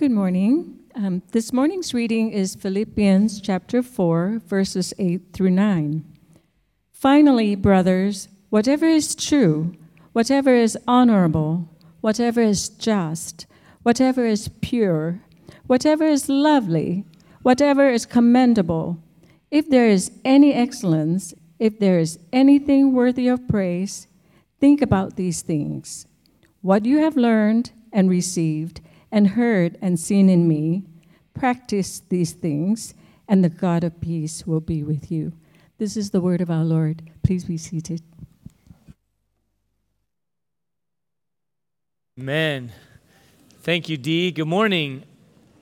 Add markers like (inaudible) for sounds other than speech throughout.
Good morning. Um, this morning's reading is Philippians chapter 4, verses 8 through 9. Finally, brothers, whatever is true, whatever is honorable, whatever is just, whatever is pure, whatever is lovely, whatever is commendable, if there is any excellence, if there is anything worthy of praise, think about these things. What you have learned and received and heard and seen in me, practice these things, and the God of peace will be with you. This is the word of our Lord. Please be seated. Amen. Thank you, Dee. Good morning.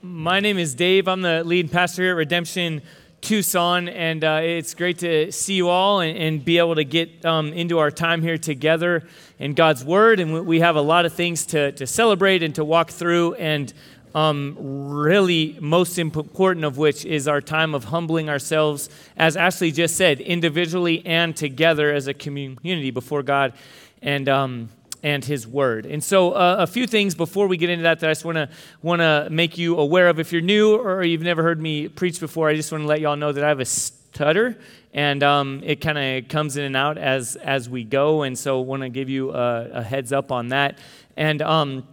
My name is Dave. I'm the lead pastor here at Redemption Tucson, and uh, it's great to see you all and, and be able to get um, into our time here together in God's Word. And we have a lot of things to, to celebrate and to walk through, and um, really, most important of which is our time of humbling ourselves, as Ashley just said, individually and together as a community before God. And um, and his word. And so uh, a few things before we get into that that I just want to want to make you aware of. If you're new or you've never heard me preach before, I just want to let y'all know that I have a stutter and um, it kind of comes in and out as as we go. And so want to give you a, a, heads up on that. And um,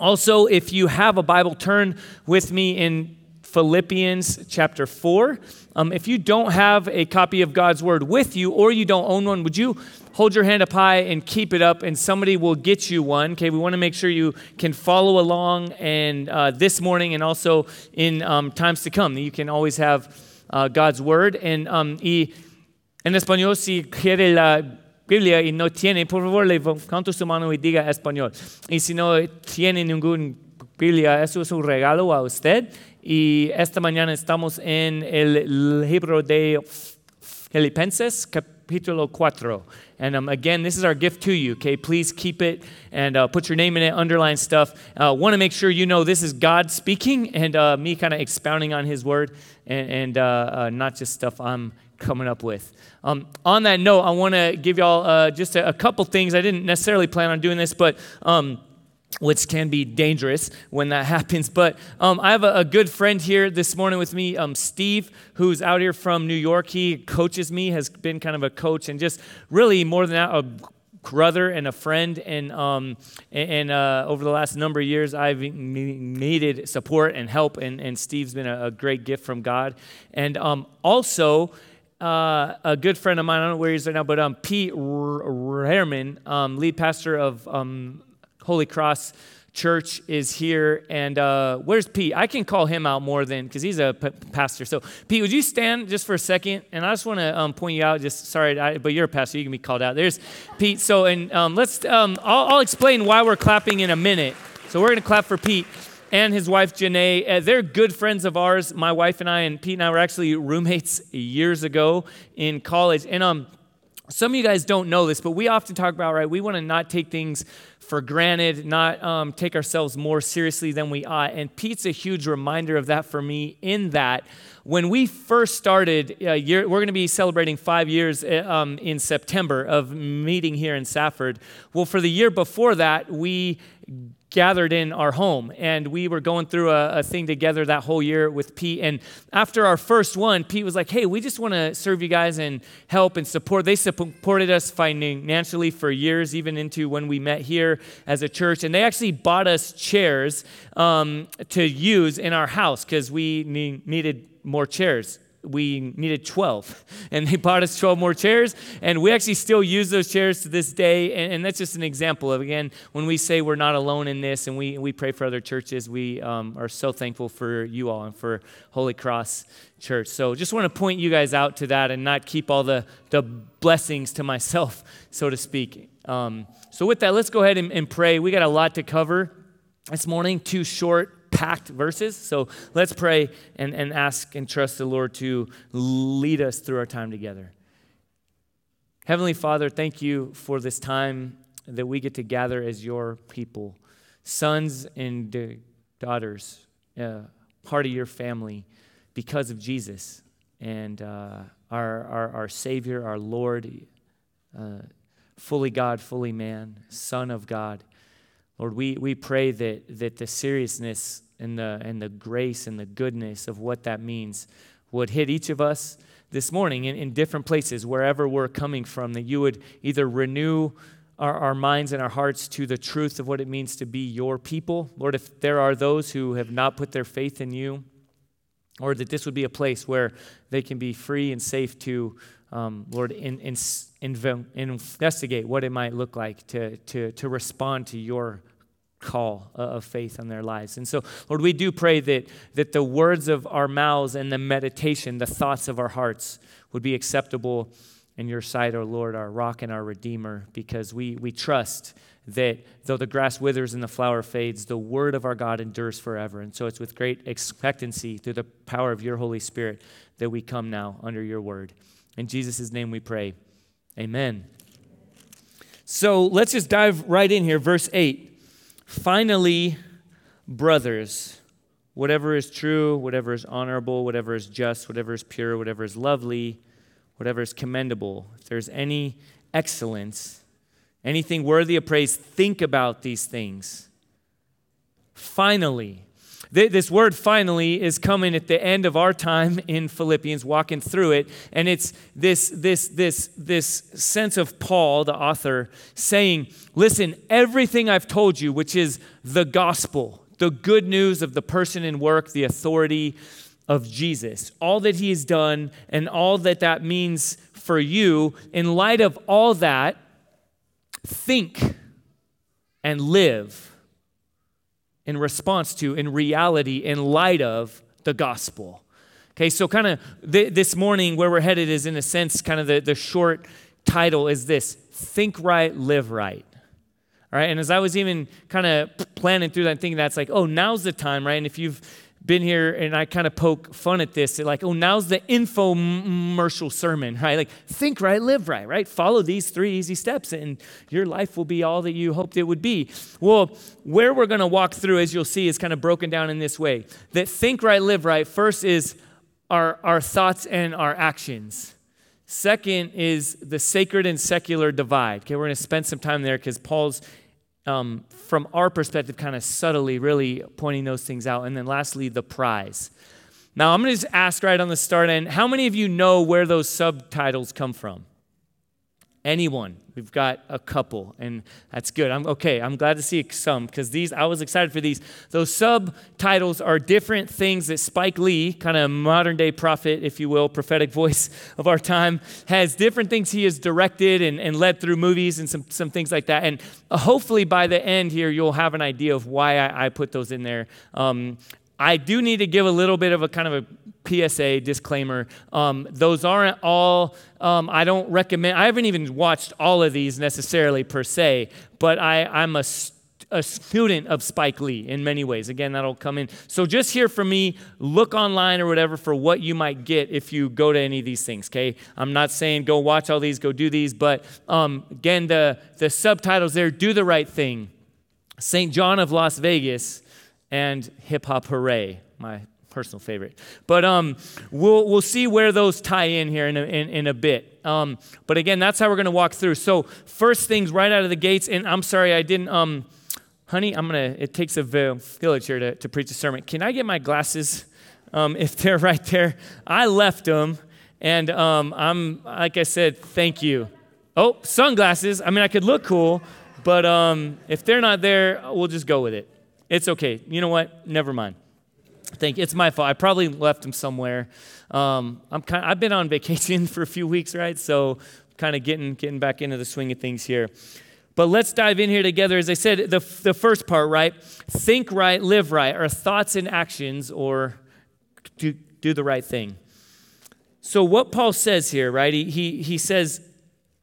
also, if you have a Bible, turn with me in Philippians chapter 4. Um, if you don't have a copy of God's Word with you or you don't own one, would you hold your hand up high and keep it up, and somebody will get you one. Okay, we want to make sure you can follow along and uh, this morning and also in um, times to come. You can always have uh, God's Word. And, um, y en español, si quiere la Biblia y no tiene, por favor, levante su mano y diga español. Y si no tiene ninguna Biblia, eso es un regalo a usted. Y esta mañana estamos en el libro de Filipenses, capítulo 4. And um, again, this is our gift to you, okay? Please keep it and uh, put your name in it, underline stuff. Uh, Want to make sure you know this is God speaking and uh, me kind of expounding on His word and, and uh, uh, not just stuff I'm coming up with. Um, on that note, I want to give y'all uh, just a, a, couple things. I didn't necessarily plan on doing this, but. Um, which can be dangerous when that (laughs) happens. But um, I have a, a, good friend here this morning with me, um, Steve, who's out here from New York. He coaches me, has been kind of a coach, and just really more than that, a brother and a friend. And um, and uh, over the last number of years, I've needed support and help, and, and Steve's been a, a great gift from God. And um, also. Uh, a good friend of mine, I don't know where he is right now, but um, Pete Rehrman, um, lead pastor of um, Holy Cross Church is here. And uh, where's Pete? I can call him out more than because he's a p- pastor. So, Pete, would you stand just for a second? And I just want to um, point you out. Just sorry, I, but you're a pastor. You can be called out. There's Pete. So, and um, let's. Um, I'll, I'll, explain why we're clapping in a minute. So, we're going to clap for Pete and his wife Janae. Uh, they're good friends of ours. My wife and I, and Pete and I were actually roommates years ago in college. And um, some of you guys don't know this, but we often talk about, right, we want to not take things for granted, not um, take ourselves more seriously than we ought. And Pete's a huge reminder of that for me, in that when we first started, uh, year, we're going to be celebrating five years uh, um, in September of meeting here in Safford. Well, for the year before that, we gathered in our home and we were going through a, a, thing together that whole year with pete and after our first one pete was like hey we just want to serve you guys and help and support. They supported us financially for years even into when we met here as a church and they actually bought us chairs um, to use in our house because we need, needed more chairs we needed 12 (laughs) and they bought us 12 more chairs and we actually still use those chairs to this day. And, and that's just an example of again when we say we're not alone in this and we, we pray for other churches we um, are so thankful for you all and for holy cross church. So just want to point you guys out to that and not keep all the, the blessings to myself (laughs) so to speak. Um, so with that let's go ahead and, and pray. We got a lot to cover this morning too short packed verses. So let's pray and, and ask and trust the Lord to lead us through our time together. Heavenly Father, thank you for this time that we get to gather as your people, sons and daughters, uh, part of your family because of Jesus and uh, our, our, our Savior, our Lord, uh, fully God, fully man, Son of God. Lord, we, we pray that, that the seriousness and the, and the grace and the goodness of what that means would hit each of us this morning in, in different places, wherever we're coming from, that you would either renew our, our minds and our hearts to the truth of what it means to be your people. Lord, if there are those who have not put their faith in you, or that this would be a place where they can be free and safe to, um, Lord, in, in, in, investigate what it might look like to, to, to respond to your call uh, of faith on their lives. And so, Lord, we do pray that, that the words of our mouths and the meditation, the thoughts of our hearts would be acceptable in your sight, O Lord, our rock and our redeemer, because we, we trust that though the grass withers and the flower fades, the word of our God endures forever. And so it's with great expectancy through the power of your Holy Spirit that we come now under your word. In Jesus' name we pray. Amen. So let's just dive right in here. Verse 8. Finally, brothers, whatever is true, whatever is honorable, whatever is just, whatever is pure, whatever is lovely, whatever is commendable, if there's any excellence, anything worthy of praise, think about these things. Finally, this word finally is coming at the end of our time in Philippians, walking through it. And it's this, this, this, this sense of Paul, the author, saying, Listen, everything I've told you, which is the gospel, the good news of the person and work, the authority of Jesus, all that he has done, and all that that means for you, in light of all that, think and live in response to, in reality, in light of the gospel. Okay, so kind of th- this morning, where we're headed is, in a sense, kind of the, the short title is this Think Right, Live Right. All right, and as I was even kind of planning through that, thinking that's like, oh, now's the time, right? And if you've been here and I kind of poke fun at this. Like, oh, now's the infomercial sermon, right? Like, think right, live right, right? Follow these three easy steps and your life will be all that you hoped it would be. Well, where we're going to walk through, as you'll see, is kind of broken down in this way that think right, live right, first is our, our thoughts and our actions. Second is the sacred and secular divide. Okay, we're going to spend some time there because Paul's um, from our perspective, kind of subtly, really pointing those things out. And then lastly, the prize. Now, I'm going to just ask right on the start end how many of you know where those subtitles come from? Anyone? We've got a couple, and that's good. I'm okay. I'm glad to see some because these I was excited for these. Those subtitles are different things that Spike Lee, kind of modern day prophet, if you will, prophetic (laughs) voice of our time, has different things he has directed and, and led through movies and some, some things like that. And hopefully by the end here, you'll have an idea of why I, I put those in there. Um, I do need to give a little bit of a kind of a PSA disclaimer. Um, those aren't all, um, I don't recommend, I haven't even watched all of these necessarily per se, but I, I'm a, a student of Spike Lee in many ways. Again, that'll come in. So just hear from me, look online or whatever for what you might get if you go to any of these things, okay? I'm not saying go watch all these, go do these, but um, again, the, the subtitles there do the right thing. St. John of Las Vegas and Hip Hop Hooray, my personal favorite. But um, we'll, we'll see where those tie in here in a, in, in a bit. Um, but again, that's how we're going to walk through. So, first things right out of the gates, and I'm sorry I didn't, um, honey, I'm going to, it takes a village here to, to preach a sermon. Can I get my glasses um, if they're (laughs) right there? I left them, and um, I'm, like I said, thank you. Oh, sunglasses. I mean, I could look cool, but um, if they're not there, we'll just go with it. It's okay. You know what? Never mind. Thank you. It's my fault. I probably left him somewhere. Um, I'm kind. Of, I've been on vacation (laughs) for a few weeks, right? So, kind of getting getting back into the swing of things here. But let's dive in here together. As I said, the the first part, right? Think right, live right. Our thoughts and actions, or do do the right thing. So, what Paul says here, right? He he he says,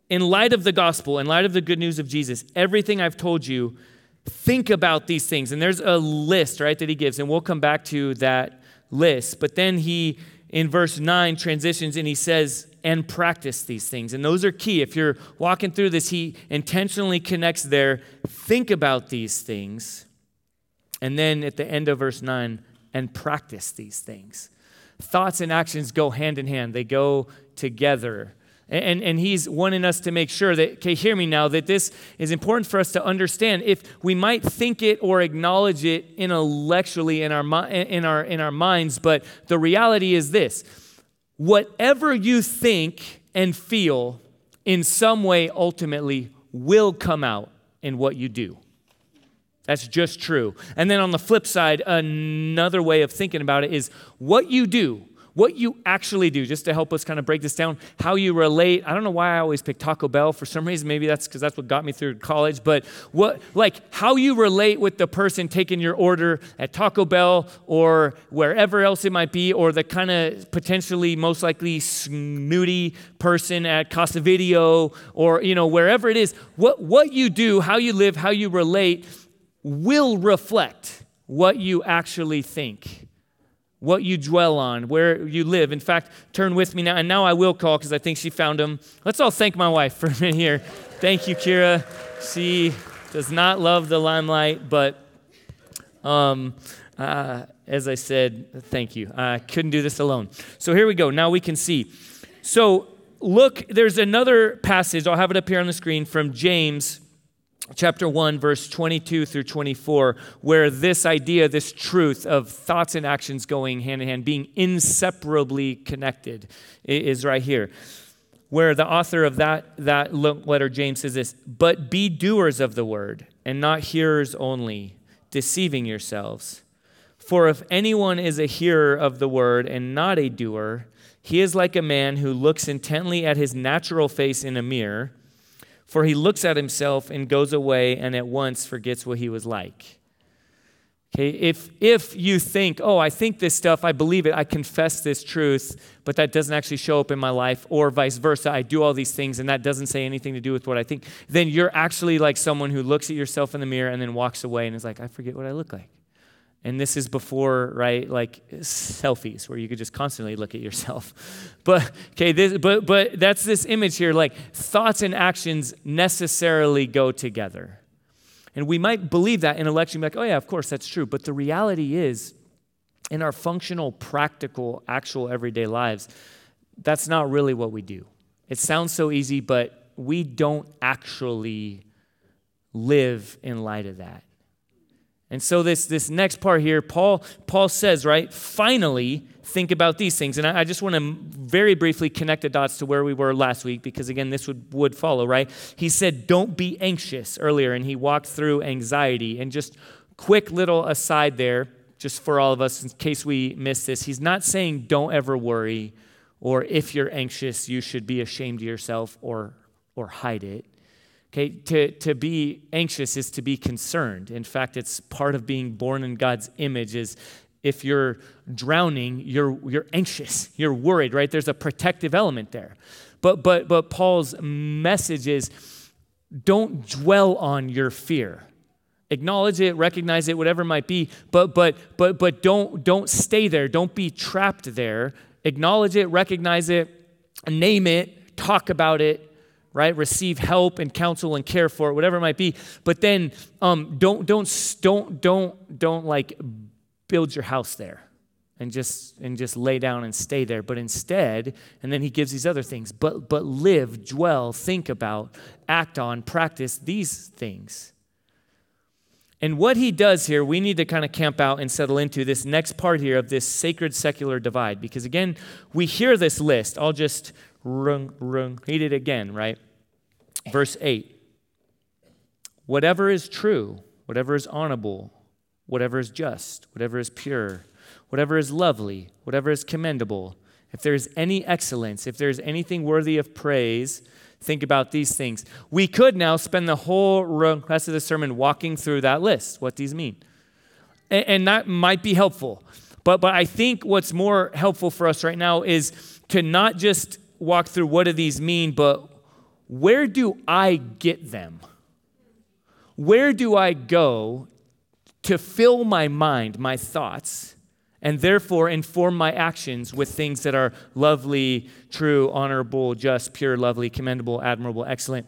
in light of the gospel, in light of the good news of Jesus, everything I've told you think about these things. And there's a list, right, that he gives, and we'll come back to that list. But then he, in verse 9, transitions and he says, and practice these things. And those are key. If you're walking through this, he intentionally connects there. Think about these things. And then at the end of verse 9, and practice these things. Thoughts and actions go hand in hand, they go together. And, and he's wanting us to make sure that, okay, hear me now, that this is important for us to understand. If we might think it or acknowledge it intellectually in our, in our, in our minds, but the reality is this whatever you think and feel in some way ultimately will come out in what you do. That's just true. And then on the flip side, another way of thinking about it is what you do what you actually do, just to help us kind of break this down, how you relate. I don't know why I always pick Taco Bell for some reason. Maybe that's because that's what got me through college. But what, like, how you relate with the person taking your order at Taco Bell or wherever else it might be, or the kind of potentially most likely snooty person at Casa Video or, you know, wherever it is. What, what you do, how you live, how you relate will reflect what you actually think what you dwell on, where you live. In fact, turn with me now, and now I will call because I think she found him. Let's all thank my wife for (laughs) a minute here. Thank you, Kira. She does not love the limelight, but um, uh, as I said, thank you. I couldn't do this alone. So here we go. Now we can see. So look, there's another passage. I'll have it up here on the screen from James chapter 1, verse 22 through 24, where this idea, this truth of thoughts and actions going hand in hand, being inseparably connected, is right here. Where the author of that, that letter, James, says this But be doers of the word, and not hearers only, deceiving yourselves. For if anyone is a hearer of the word and not a doer, he is like a man who looks intently at his natural face in a mirror for he looks at himself and goes away and at once forgets what he was like. Okay, if, if you think, oh, I think this stuff, I believe it, I confess this truth, but that doesn't actually show up in my life, or vice versa, I do all these things and that doesn't say anything to do with what I think, then you're actually like someone who looks at yourself in the mirror and then walks away and is like, I forget what I look like. And this is before, right, like selfies where you could just constantly look at yourself. (laughs) But okay, this, but but that's this image here. Like thoughts and actions necessarily go together. And we might believe that intellectually, like, oh yeah, of course that's true. But the reality is, in our functional, practical, actual everyday lives, that's not really what we do. It sounds so easy, but we don't actually live in light of that. And so this, this next part here, Paul, Paul says, right, finally, think about these things. And I, I just want to very briefly connect the dots to where we were last week, because again, this would, would follow, right? He said, don't be anxious earlier, and he walked through anxiety. And just quick little aside there, just for all of us, in case we miss this, he's not saying don't ever worry, or if you're anxious, you should be ashamed of yourself or, or hide it. Okay, to, to be anxious is to be concerned. In fact, it's part of being born in God's image is if you're drowning, you're, you're anxious, you're worried, right? There's a protective element there. But, but, but Paul's message is don't dwell on your fear. Acknowledge it, recognize it, whatever it might be, but, but, but, but don't, don't stay there. Don't be trapped there. Acknowledge it, recognize it, name it, talk about it, right? Receive help and counsel and care for it, whatever it might be. But then um, don't don't don't don't don't like build your house there and just and just lay down and stay there but instead and then he gives these other things but but live dwell think about act on practice these things and what he does here we need to kind of camp out and settle into this next part here of this sacred secular divide because again we hear this list i'll just rung rung read it again right Verse 8 Whatever is true, whatever is honorable, whatever is just, whatever is pure, whatever is lovely, whatever is commendable, if there is any excellence, if there is anything worthy of praise, think about these things. We could now spend the whole rest of the sermon walking through that list, what these mean. And, and that might be helpful. But, but I think what's more helpful for us right now is to not just walk through what do these mean, but where do I get them? Where do I go to fill my mind, my thoughts, and therefore inform my actions with things that are lovely, true, honorable, just, pure, lovely, commendable, admirable, excellent?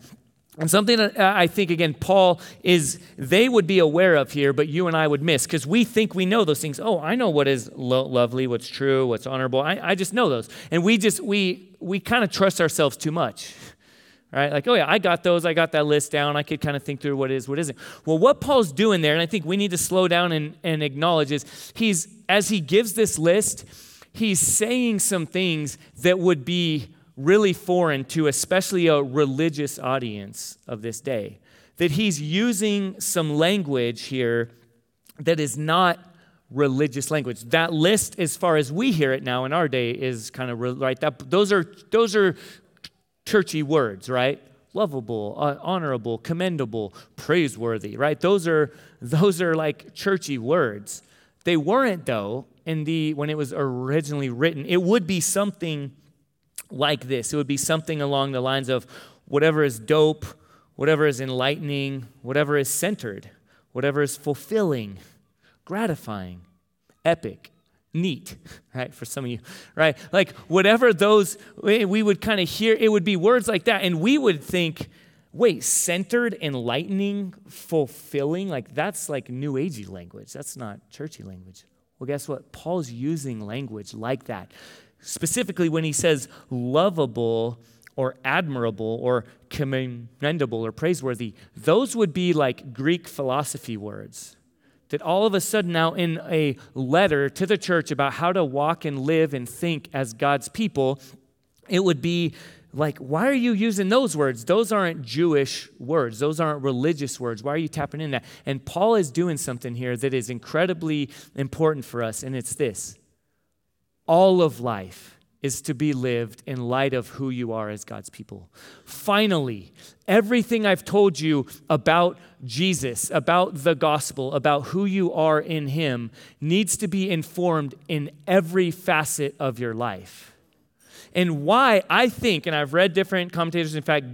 And something that uh, I think, again, Paul is, they would be aware of here, but you and I would miss because we think we know those things. Oh, I know what is lo- lovely, what's true, what's honorable. I, I just know those. And we just, we, we kind of trust ourselves too much. Right? Like, oh yeah, I got those. I got that list down. I could kind of think through what is, what isn't. Well, what Paul's doing there, and I think we need to slow down and, and acknowledge is he's, as he gives this list, he's saying some things that would be really foreign to especially a religious audience of this day. That he's using some language here that is not religious language. That list, as far as we hear it now in our day, is kind of right. That those are those are churchy words, right? Lovable, uh, honorable, commendable, praiseworthy, right? Those are those are like churchy words. They weren't though in the when it was originally written. It would be something like this. It would be something along the lines of whatever is dope, whatever is enlightening, whatever is centered, whatever is fulfilling, gratifying, epic, neat, right? For some of you, right? Like whatever those, we would kind of hear, it would be words like that. And we would think, wait, centered, enlightening, fulfilling, like that's like new agey language. That's not churchy language. Well, guess what? Paul's using language like that specifically when he says lovable or admirable or commendable or praiseworthy, those would be like Greek philosophy words. That all of a sudden, now in a letter to the church about how to walk and live and think as God's people, it would be like, why are you using those words? Those aren't Jewish words. Those aren't religious words. Why are you tapping in that? And Paul is doing something here that is incredibly important for us, and it's this all of life is to be lived in light of who you are as God's people. Finally, everything I've told you about Jesus, about the gospel, about who you are in Him, needs to be informed in every facet of your life. And why I think, and I've read different commentators, in fact,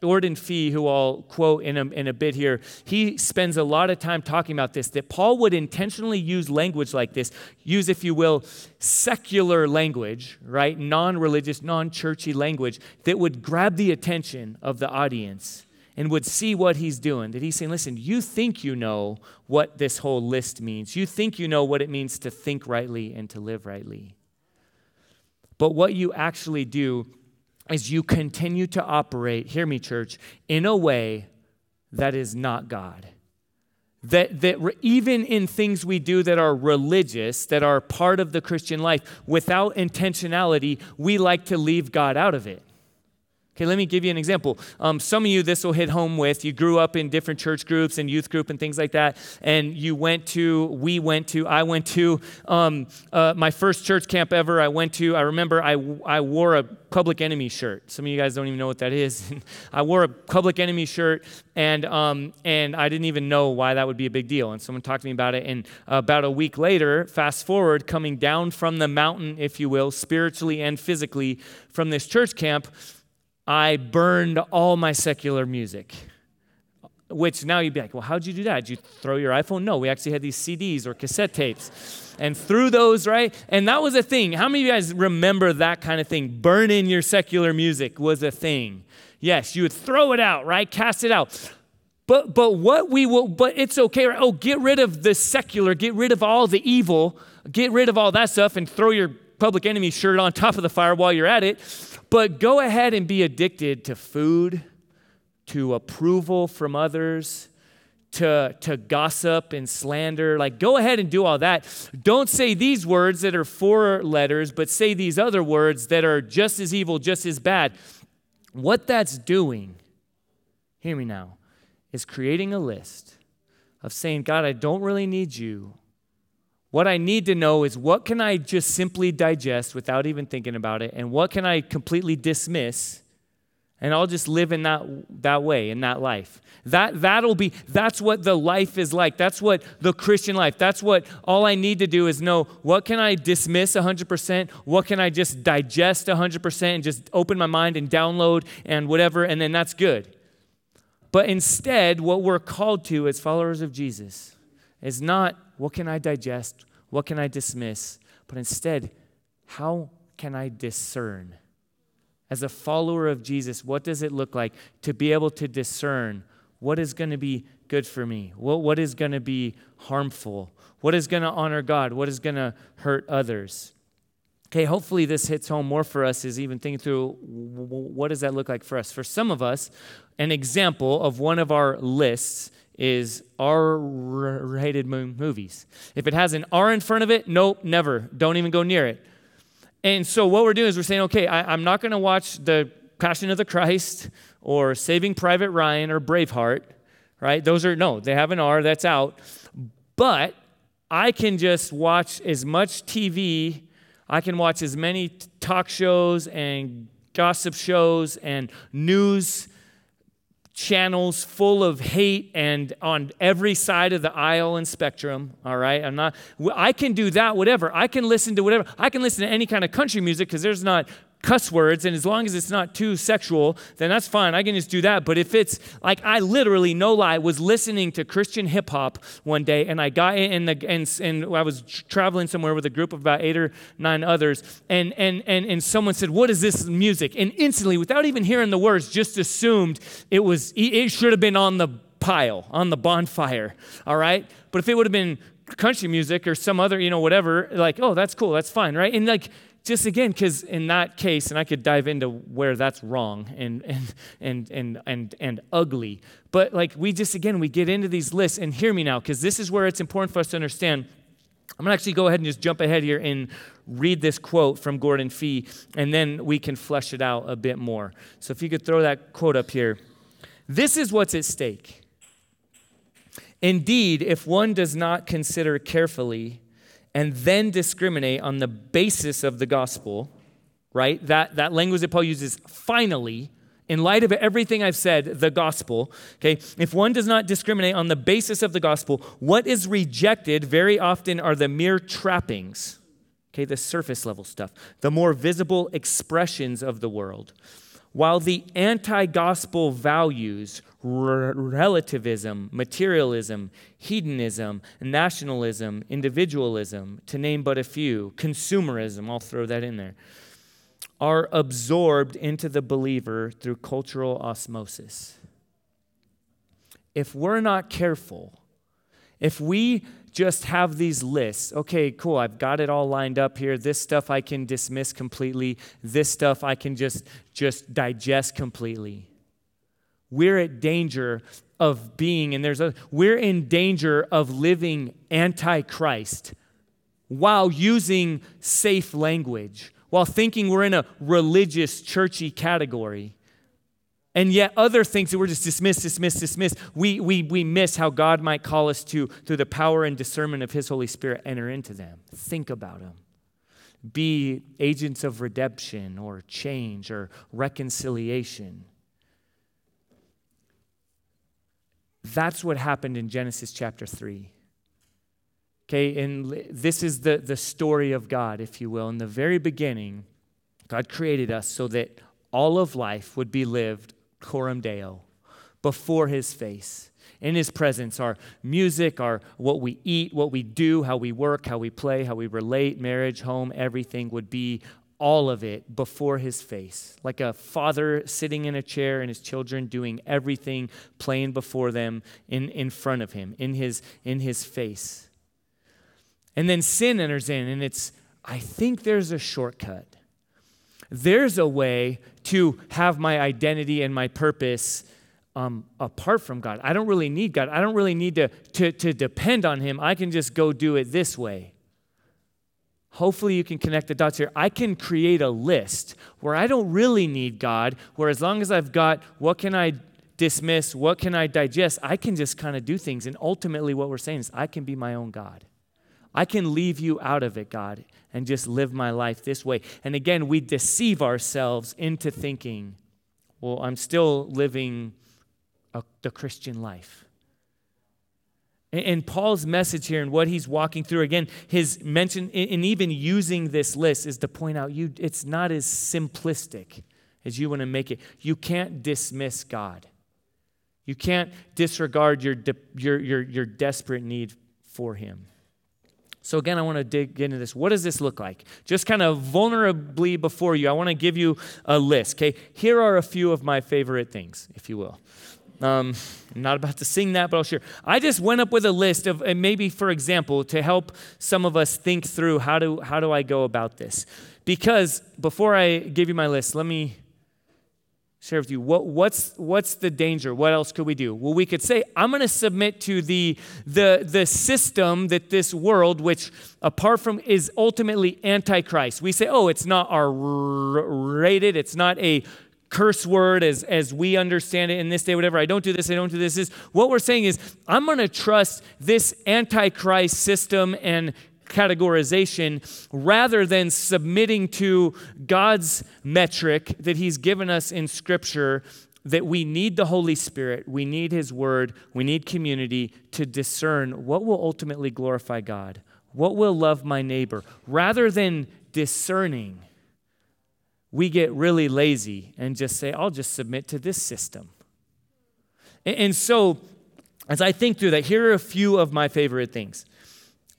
Gordon Fee, who I'll quote in a, in a bit here, he spends a lot of time talking about this that Paul would intentionally use language like this, use, if you will, secular language, right? Non religious, non churchy language that would grab the attention of the audience and would see what he's doing. That he's saying, listen, you think you know what this whole list means, you think you know what it means to think rightly and to live rightly. But what you actually do as you continue to operate, hear me, church, in a way that is not God. That, that even in things we do that are religious, that are part of the Christian life, without intentionality, we like to leave God out of it. Okay, let me give you an example. Um, some of you, this will hit home with. You grew up in different church groups and youth group and things like that, and you went to, we went to, I went to um, uh, my first church camp ever. I went to, I remember I, I wore a Public Enemy shirt. Some of you guys don't even know what that is. (laughs) I wore a Public Enemy shirt, and, um, and I didn't even know why that would be a big deal. And someone talked to me about it, and about a week later, fast forward, coming down from the mountain, if you will, spiritually and physically, from this church camp, I burned all my secular music. Which now you'd be like, well, how'd you do that? Did you throw your iPhone? No, we actually had these CDs or cassette tapes and threw those, right? And that was a thing. How many of you guys remember that kind of thing? Burning your secular music was a thing. Yes, you would throw it out, right? Cast it out. But but what we will, but it's okay, right? Oh, get rid of the secular, get rid of all the evil, get rid of all that stuff, and throw your public enemy shirt on top of the fire while you're at it. But go ahead and be addicted to food, to approval from others, to, to gossip and slander. Like, go ahead and do all that. Don't say these words that are four letters, but say these other words that are just as evil, just as bad. What that's doing, hear me now, is creating a list of saying, God, I don't really need you. What I need to know is what can I just simply digest without even thinking about it, and what can I completely dismiss, and I'll just live in that, that way, in that life. That, that'll be, that's what the life is like. That's what the Christian life, that's what all I need to do is know what can I dismiss 100%, what can I just digest 100% and just open my mind and download and whatever, and then that's good. But instead, what we're called to as followers of Jesus is not what can I digest? What can I dismiss? But instead, how can I discern As a follower of Jesus, what does it look like to be able to discern what is going to be good for me? What, what is going to be harmful? What is going to honor God? What is going to hurt others? Okay, hopefully this hits home more for us is even thinking through what does that look like for us? For some of us, an example of one of our lists is R rated movies. If it has an R in front of it, nope, never. Don't even go near it. And so what we're doing is we're saying, okay, I, am not going to watch the Passion of the Christ or Saving Private Ryan or Braveheart, right? Those are, no, they have an R, that's out. But I can just watch as much TV, I can watch as many talk shows and gossip shows and news channels full of hate and on every side of the aisle and spectrum all right? I'm not i can do that whatever. I can listen to whatever. I can listen to any kind of country music because there's not cuss words, and as long as it's not too sexual, then that's fine. I can just do that. But if it's like I literally, no lie, was listening to Christian hip hop one day, and I got in the and, and I was traveling somewhere with a group of about eight or nine others, and and and and someone said, "What is this music?" And instantly, without even hearing the words, just assumed it was it should have been on the pile, on the bonfire. All right, but if it would have been country music or some other, you know, whatever, like, oh, that's cool, that's fine, right? And like just again, because in that case, and I could dive into where that's wrong and and and and and and ugly. But like we just again we get into these lists, and hear me now, because this is where it's important for us to understand. I'm gonna actually go ahead and just jump ahead here and read this quote from Gordon Fee, and then we can flesh it out a bit more. So if you could throw that quote up here. This is what's at stake. Indeed, if one does not consider carefully and then discriminate on the basis of the gospel, right? That, that language that Paul uses, finally, in light of everything I've said, the gospel, okay, if one does not discriminate on the basis of the gospel, what is rejected very often are the mere trappings, okay, the surface level stuff, the more visible expressions of the world. While the anti gospel values relativism, materialism, hedonism, nationalism, individualism, to name but a few, consumerism, I'll throw that in there, are absorbed into the believer through cultural osmosis. If we're not careful, if we just have these lists, okay, cool, I've got it all lined up here. This stuff I can dismiss completely. This stuff I can just just digest completely we're at danger of being, and there's a, we're in danger of living antichrist while using safe language, while thinking we're in a religious, churchy category. And yet, other things that we're just dismiss, dismiss, dismiss, we, we, we miss how God might call us to, through the power and discernment of His Holy Spirit, enter into them. Think about them. Be agents of redemption or change or reconciliation. That's what happened in Genesis chapter 3. Okay, and this is the, the story of God, if you will. In the very beginning, God created us so that all of life would be lived coram deo, before his face. In his presence, our music, our what we eat, what we do, how we work, how we play, how we relate, marriage, home, everything would be all of it before his face, like a father sitting in a chair and his children doing everything playing before them in, in front of him, in his, in his face. And then sin enters in, and it's, I think there's a shortcut. There's a way to have my identity and my purpose um, apart from God. I don't really need God. I don't really need to, to, to depend on Him. I can just go do it this way. Hopefully, you can connect the dots here. I can create a list where I don't really need God, where as long as I've got what can I dismiss, what can I digest, I can just kind of do things. And ultimately, what we're saying is, I can be my own God. I can leave you out of it, God, and just live my life this way. And again, we deceive ourselves into thinking, well, I'm still living a, the Christian life. And Paul's message here and what he's walking through, again, his mention, and even using this list is to point out you it's not as simplistic as you want to make it. You can't dismiss God. You can't disregard your, your, your, your desperate need for him. So, again, I want to dig into this. What does this look like? Just kind of vulnerably before you, I want to give you a list, okay? Here are a few of my favorite things, if you will. Um, I'm not about to sing that, but I'll share. I just went up with a list of, and maybe for example, to help some of us think through how do, how do I go about this? Because before I give you my list, let me share with you what, what's, what's the danger? What else could we do? Well we could say i'm going to submit to the, the, the system that this world which apart from is ultimately antichrist. We say oh it's not our rated it's not a curse word as, as we understand it in this day whatever. I don't do this i don't do this is what we're saying is i'm going to trust this antichrist system and categorization rather than submitting to God's metric that He's given us in Scripture that we need the Holy Spirit, we need His Word, we need community to discern what will ultimately glorify God, what will love my neighbor. Rather than discerning, we get really lazy and just say, I'll just submit to this system. And so, as I think through that, here are a few of my favorite things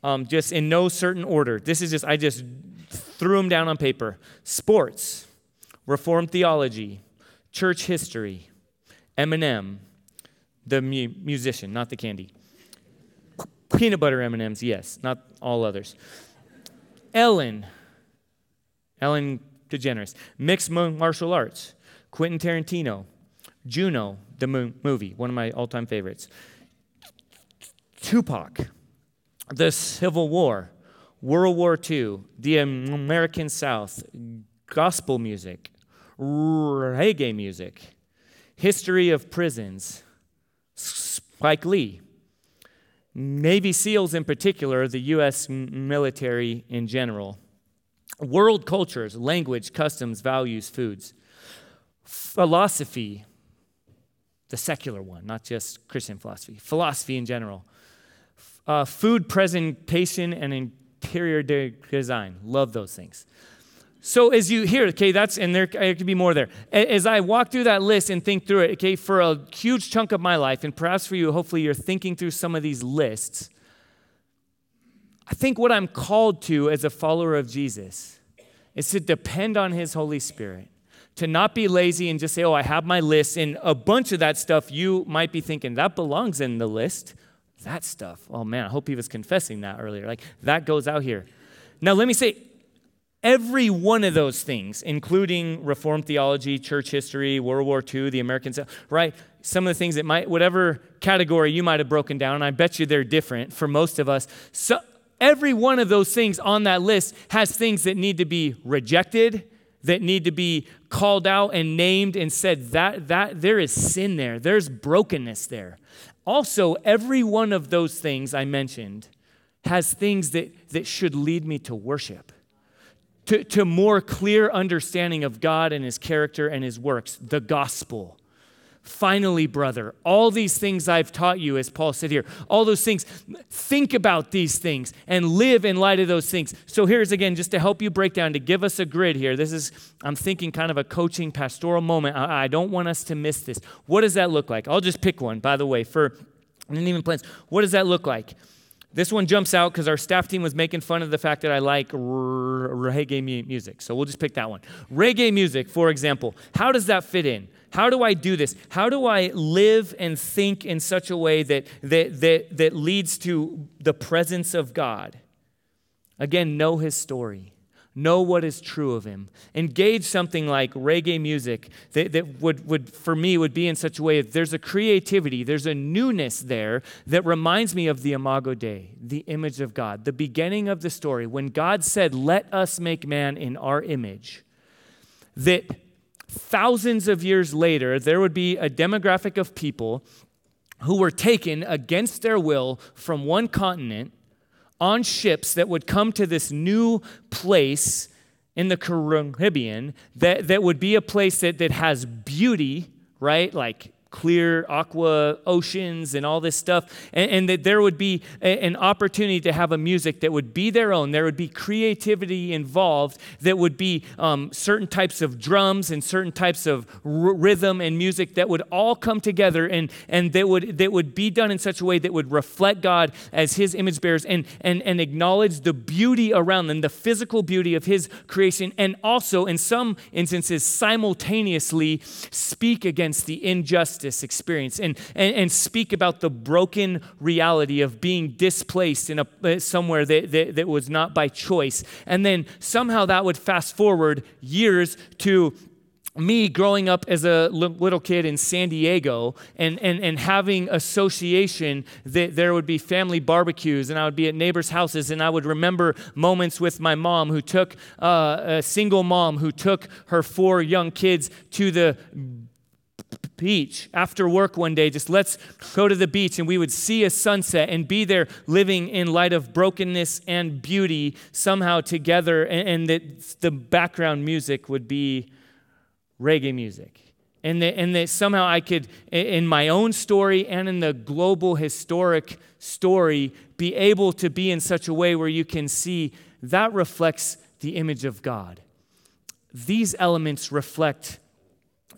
um, just in no certain order. This is just, I just threw them down on paper. Sports, Reformed theology, church history, Eminem, the mu- musician, not the candy. Peanut butter M&Ms, yes, not all others. Ellen, Ellen DeGeneres, mixed martial arts, Quentin Tarantino, Juno, the mo- movie, one of my all-time favorites. Tupac, the Civil War, World War II, the American South, gospel music, reggae music, history of prisons, Spike Lee, Navy SEALs in particular, the U.S. military in general, world cultures, language, customs, values, foods, philosophy, the secular one, not just Christian philosophy, philosophy in general uh, food presentation and interior design. Love those things. So as you hear, okay, that's and there, there could be more there. As I walk through that list and think through it, okay, for a huge chunk of my life, and perhaps for you, hopefully you're thinking through some of these lists. I think what I'm called to as a follower of Jesus is to depend on His Holy Spirit, to not be lazy and just say, oh, I have my list. And a bunch of that stuff you might be thinking, that belongs in the list. That stuff, oh man, I hope he was confessing that earlier. Like, that goes out here. Now, let me say, every one of those things, including Reformed theology, church history, World War II, the American, right? Some of the things that might, whatever category you might have broken down, And I bet you they're different for most of us. So, every one of those things on that list has things that need to be rejected, that need to be called out and named and said that that there is sin there there's brokenness there also, every one of those things I mentioned has things that, that should lead me to worship, to, to more clear understanding of God and His character and His works, the gospel. Finally, brother, all these things I've taught you, as Paul said here, all those things, think about these things and live in light of those things. So, here's again, just to help you break down, to give us a grid here. This is, I'm thinking, kind of a coaching pastoral moment. I, I don't want us to miss this. What does that look like? I'll just pick one, by the way, for I didn't even plans. What does that look like? This one jumps out because our staff team was making fun of the fact that I like reggae music. So we'll just pick that one. Reggae music, for example, how does that fit in? How do I do this? How do I live and think in such a way that, that, that, that leads to the presence of God? Again, know his story. Know what is true of him. Engage something like reggae music that, that would, would, for me, would be in such a way that there's a creativity, there's a newness there that reminds me of the Imago Dei, the image of God, the beginning of the story. When God said, Let us make man in our image, that thousands of years later, there would be a demographic of people who were taken against their will from one continent on ships that would come to this new place in the Caribbean that, that would be a place that, that has beauty, right? Like clear aqua oceans and all this stuff, and, and that there would be a, an opportunity to have a music that would be their own. There would be creativity involved, that would be um, certain types of drums and certain types of r- rhythm and music that would all come together and, and that, would, that would be done in such a way that would reflect God as His image bearers and, and, and acknowledge the beauty around them, the physical beauty of His creation, and also, in some instances, simultaneously speak against the injustice experience and, and, and speak about the broken reality of being displaced in a, uh, somewhere that, that, that was not by choice. And then somehow that would fast forward years to me growing up as a little kid in San Diego and, and, and having association that there would be family barbecues and I would be at neighbors' houses and I would remember moments with my mom who took uh, a single mom who took her four young kids to the beach after work one day. Just let's go to the beach and we would see a sunset and be there living in light of brokenness and beauty somehow together. And, and that the background music would be reggae music. And that, and that somehow I could, in my own story and in the global historic story, be able to be in such a way where you can see that reflects the image of God. These elements reflect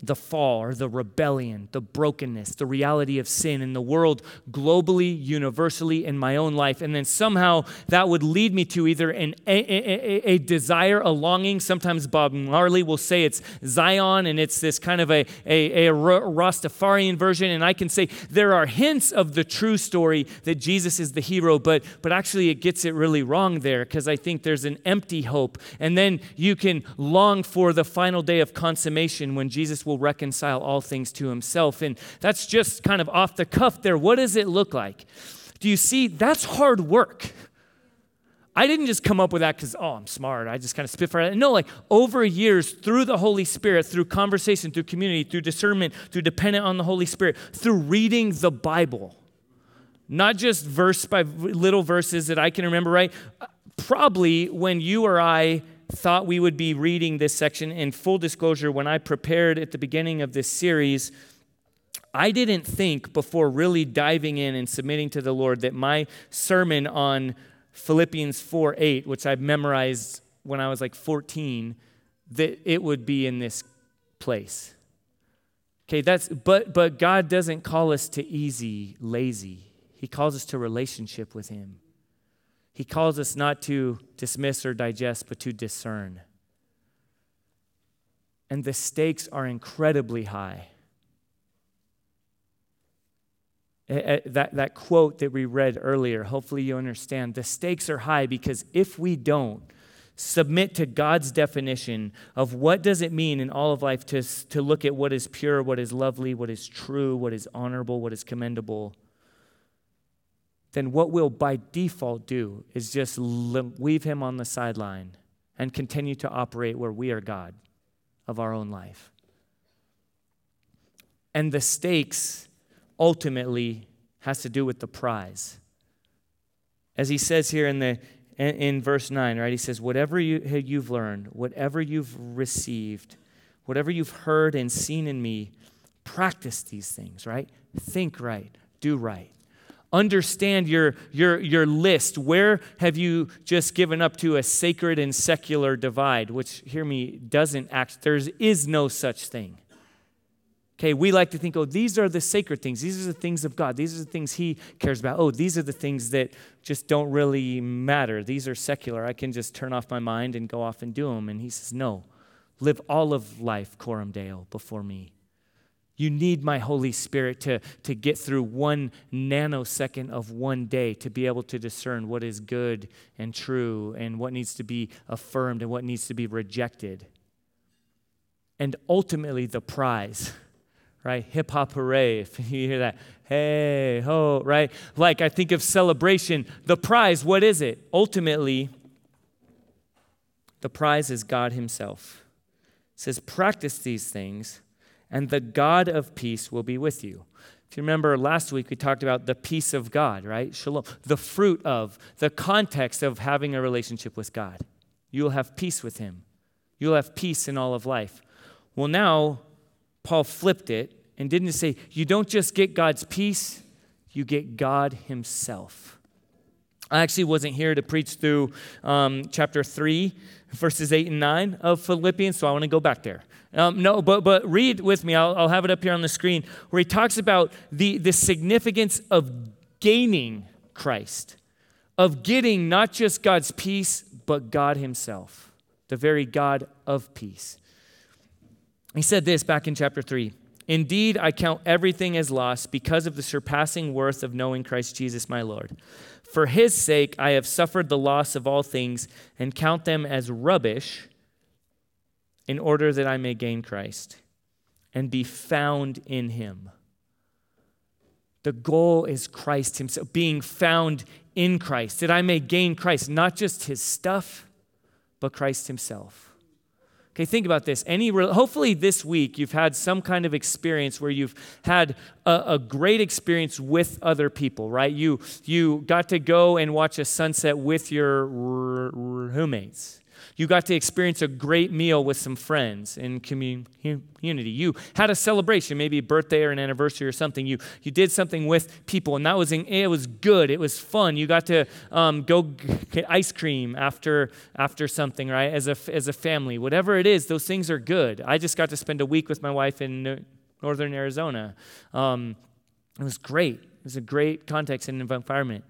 the fall or the rebellion, the brokenness, the reality of sin in the world globally, universally, in my own life. And then somehow that would lead me to either an, a, a, a, desire, a longing. Sometimes Bob Marley will say it's Zion and it's this kind of a, a, a Rastafarian version. And I can say there are hints of the true story that Jesus is the hero, but, but actually it gets it really wrong there because I think there's an empty hope. And then you can long for the final day of consummation when Jesus will reconcile all things to himself. And that's just kind of off the cuff there. What does it look like? Do you see? That's hard work. I didn't just come up with that because, oh, I'm smart. I just kind of spit for. No, like over years, through the Holy Spirit, through conversation, through community, through discernment, through dependent on the Holy Spirit, through reading the Bible, not just verse by little verses that I can remember, right? Uh, probably when you or I thought we would be reading this section. In full disclosure, when I prepared at the beginning of this series, I didn't think before really diving in and submitting to the Lord that my sermon on Philippians 4 8, which I've memorized when I was like 14, that it would be in this place. Okay, that's but but God doesn't call us to easy, lazy. He calls us to relationship with him. He calls us not to dismiss or digest, but to discern. And the stakes are incredibly high. That, that quote that we read earlier, hopefully you understand. The stakes are high because if we don't submit to God's definition of what does it mean in all of life to, to look at what is pure, what is lovely, what is true, what is honorable, what is commendable, then what we'll by default do is just leave him on the sideline and continue to operate where we are God of our own life. And the stakes ultimately has to do with the prize. As he says here in the in verse 9, right? He says, Whatever you, you've learned, whatever you've received, whatever you've heard and seen in me, practice these things, right? Think right, do right understand your, your, your list. Where have you just given up to a sacred and secular divide? Which, hear me, doesn't act, there is no such thing. Okay, we like to think, oh, these are the sacred things. These are the things of God. These are the things He cares about. Oh, these are the things that just don't really matter. These are secular. I can just turn off my mind and go off and do them. And He says, no, live all of life, Coram Deo, before me. You need my Holy Spirit to, to get through one nanosecond of one day to be able to discern what is good and true and what needs to be affirmed and what needs to be rejected. And ultimately, the prize, (laughs) right? Hip hop hooray, (laughs) if you hear that. Hey, ho, right? Like I think of celebration. The prize, what is it? Ultimately, the prize is God Himself. It says, practice these things and the God of peace will be with you. If you remember last week, we talked about the peace of God, right? Shalom, the fruit of, the context of having a relationship with God. You will have peace with Him, you'll have peace in all of life. Well, now, Paul flipped it and didn't say, you don't just get God's peace, you get God Himself. I actually wasn't here to preach through um, chapter 3, verses 8 and 9 of Philippians, so I want to go back there. Um, no, but, but read with me. I'll, I'll have it up here on the screen where he talks about the, the significance of gaining Christ, of getting not just God's peace, but God Himself, the very God of peace. He said this back in chapter 3 Indeed, I count everything as loss because of the surpassing worth of knowing Christ Jesus my Lord. For his sake, I have suffered the loss of all things and count them as rubbish in order that I may gain Christ and be found in him. The goal is Christ himself, being found in Christ, that I may gain Christ, not just his stuff, but Christ himself. Okay, think about this. Any, hopefully, this week you've had some kind of experience where you've had a, a, great experience with other people, right? You you got to go and watch a sunset with your roommates. You got to experience a great meal with some friends in community. You had a celebration, maybe a birthday or an anniversary or something. You, you did something with people, and that was it was good. It was fun. You got to um, go get ice cream after after something, right? As a as a family, whatever it is, those things are good. I just got to spend a week with my wife in northern Arizona. Um, it was great. It was a great context and environment.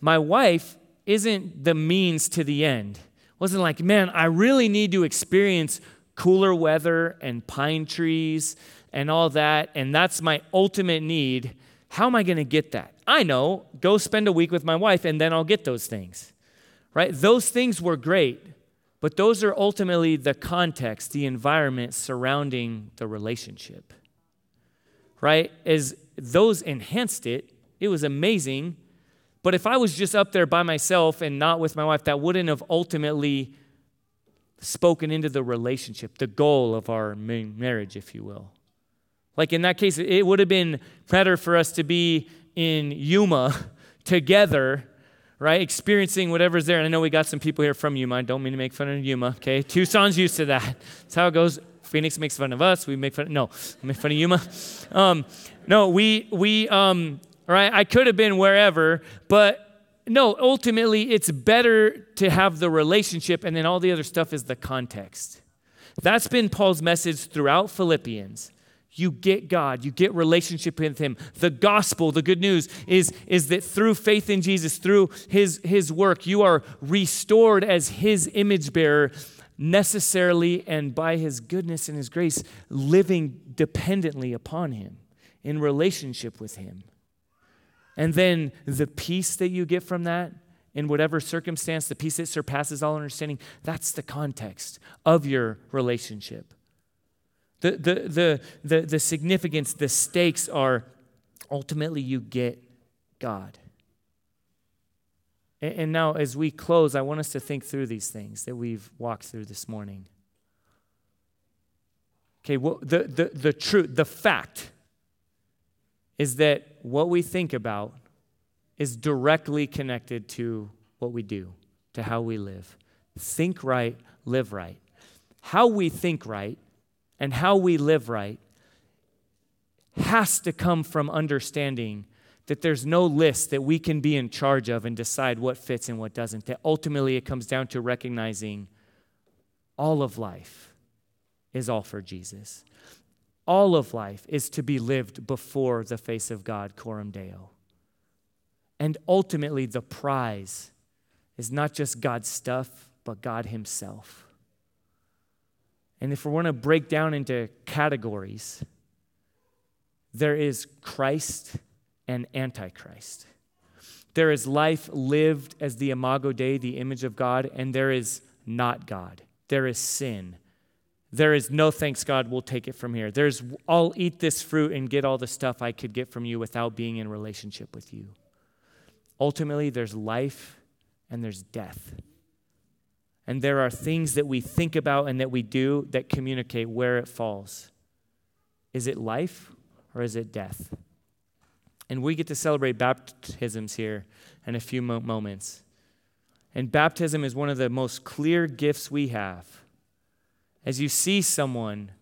My wife isn't the means to the end wasn't like, man, I really need to experience cooler weather and pine trees and all that, and that's my ultimate need. How am I going to get that? I know, go spend a week with my wife and then I'll get those things. Right? Those things were great, but those are ultimately the context, the environment surrounding the relationship. Right? As those enhanced it, it was amazing but if I was just up there by myself and not with my wife, that wouldn't have ultimately spoken into the relationship, the goal of our marriage, if you will. Like in that case, it would have been better for us to be in Yuma (laughs) together, right? Experiencing whatever's there. And I know we got some people here from Yuma. I don't mean to make fun of Yuma, okay? Tucson's used to that. That's how it goes. Phoenix makes fun of us. We make fun. Of, no, make fun of Yuma. Um, no, we we um, right? I could have been wherever, but no, ultimately, it's better to have the relationship, and then all the other stuff is the context. That's been Paul's message throughout Philippians. You get God, you get relationship with Him. The gospel, the good news, is, is that through faith in Jesus, through his, his work, you are restored as His image bearer, necessarily and by His goodness and His grace, living dependently upon Him, in relationship with Him. And then the peace that you get from that, in whatever circumstance, the peace that surpasses all understanding, that's the context of your relationship. The, the, the, the, the significance, the stakes are ultimately you get God. And, now, as we close, I want us to think through these things that we've walked through this morning. Okay, well, the, the, the truth, the fact is that what we think about is directly connected to what we do, to how we live. Think right, live right. How we think right and how we live right has to come from understanding that there's no list that we can be in charge of and decide what fits and what doesn't. That ultimately it comes down to recognizing all of life is all for Jesus all of life is to be lived before the face of God, Coram Deo. And ultimately, the prize is not just God's stuff, but God Himself. And if we want to break down into categories, there is Christ and Antichrist. There is life lived as the Imago Dei, the image of God, and there is not God. There is sin. There is no thanks, God, we'll take it from here. There's, I'll eat this fruit and get all the stuff I could get from you without being in relationship with you. Ultimately, there's life and there's death. And there are things that we think about and that we do that communicate where it falls. Is it life or is it death? And we get to celebrate baptisms here in a few moments. And baptism is one of the most clear gifts we have as you see someone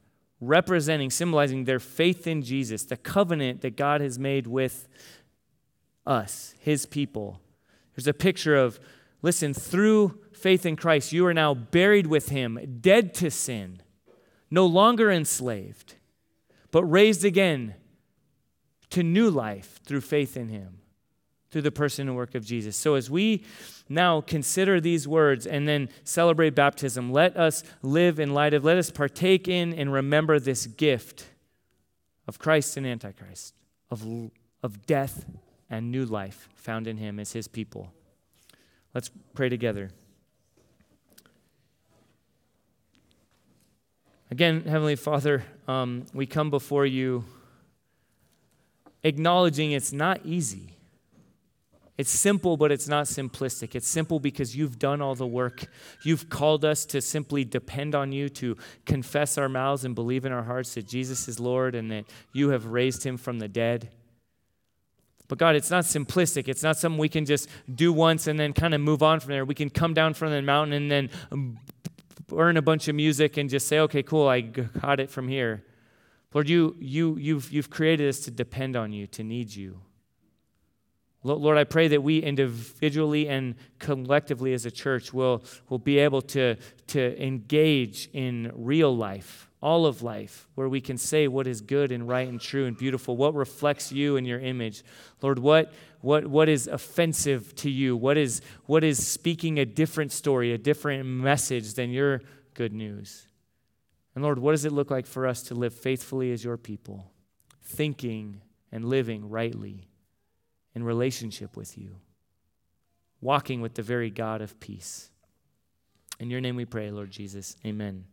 representing, symbolizing their faith in Jesus, the covenant that God has made with us, his people. There's a picture of, listen, through faith in Christ, you are now buried with him, dead to sin, no longer enslaved, but raised again to new life through faith in him, through the person and work of Jesus. So as we now consider these words and then celebrate baptism, let us live in light of, let us partake in and remember this gift of Christ and Antichrist, of, of death and new life found in him as his people. Let's pray together. Again, Heavenly Father, um, we come before you acknowledging it's not easy. It's simple, but it's not simplistic. It's simple because you've done all the work. You've called us to simply depend on you, to confess our mouths and believe in our hearts that Jesus is Lord and that you have raised him from the dead. But God, it's not simplistic. It's not something we can just do once and then kind of move on from there. We can come down from the mountain and then burn a bunch of music and just say, okay, cool, I got it from here. Lord, you, you, you've, you've created us to depend on you, to need you. Lord, I pray that we individually and collectively as a church will, will be able to, to engage in real life, all of life, where we can say what is good and right and true and beautiful, what reflects you and your image. Lord, what, what, what is offensive to you? What is, what is speaking a different story, a different message than your good news? And Lord, what does it look like for us to live faithfully as your people, thinking and living rightly? In relationship with you, walking with the very God of peace. In your name we pray, Lord Jesus. Amen.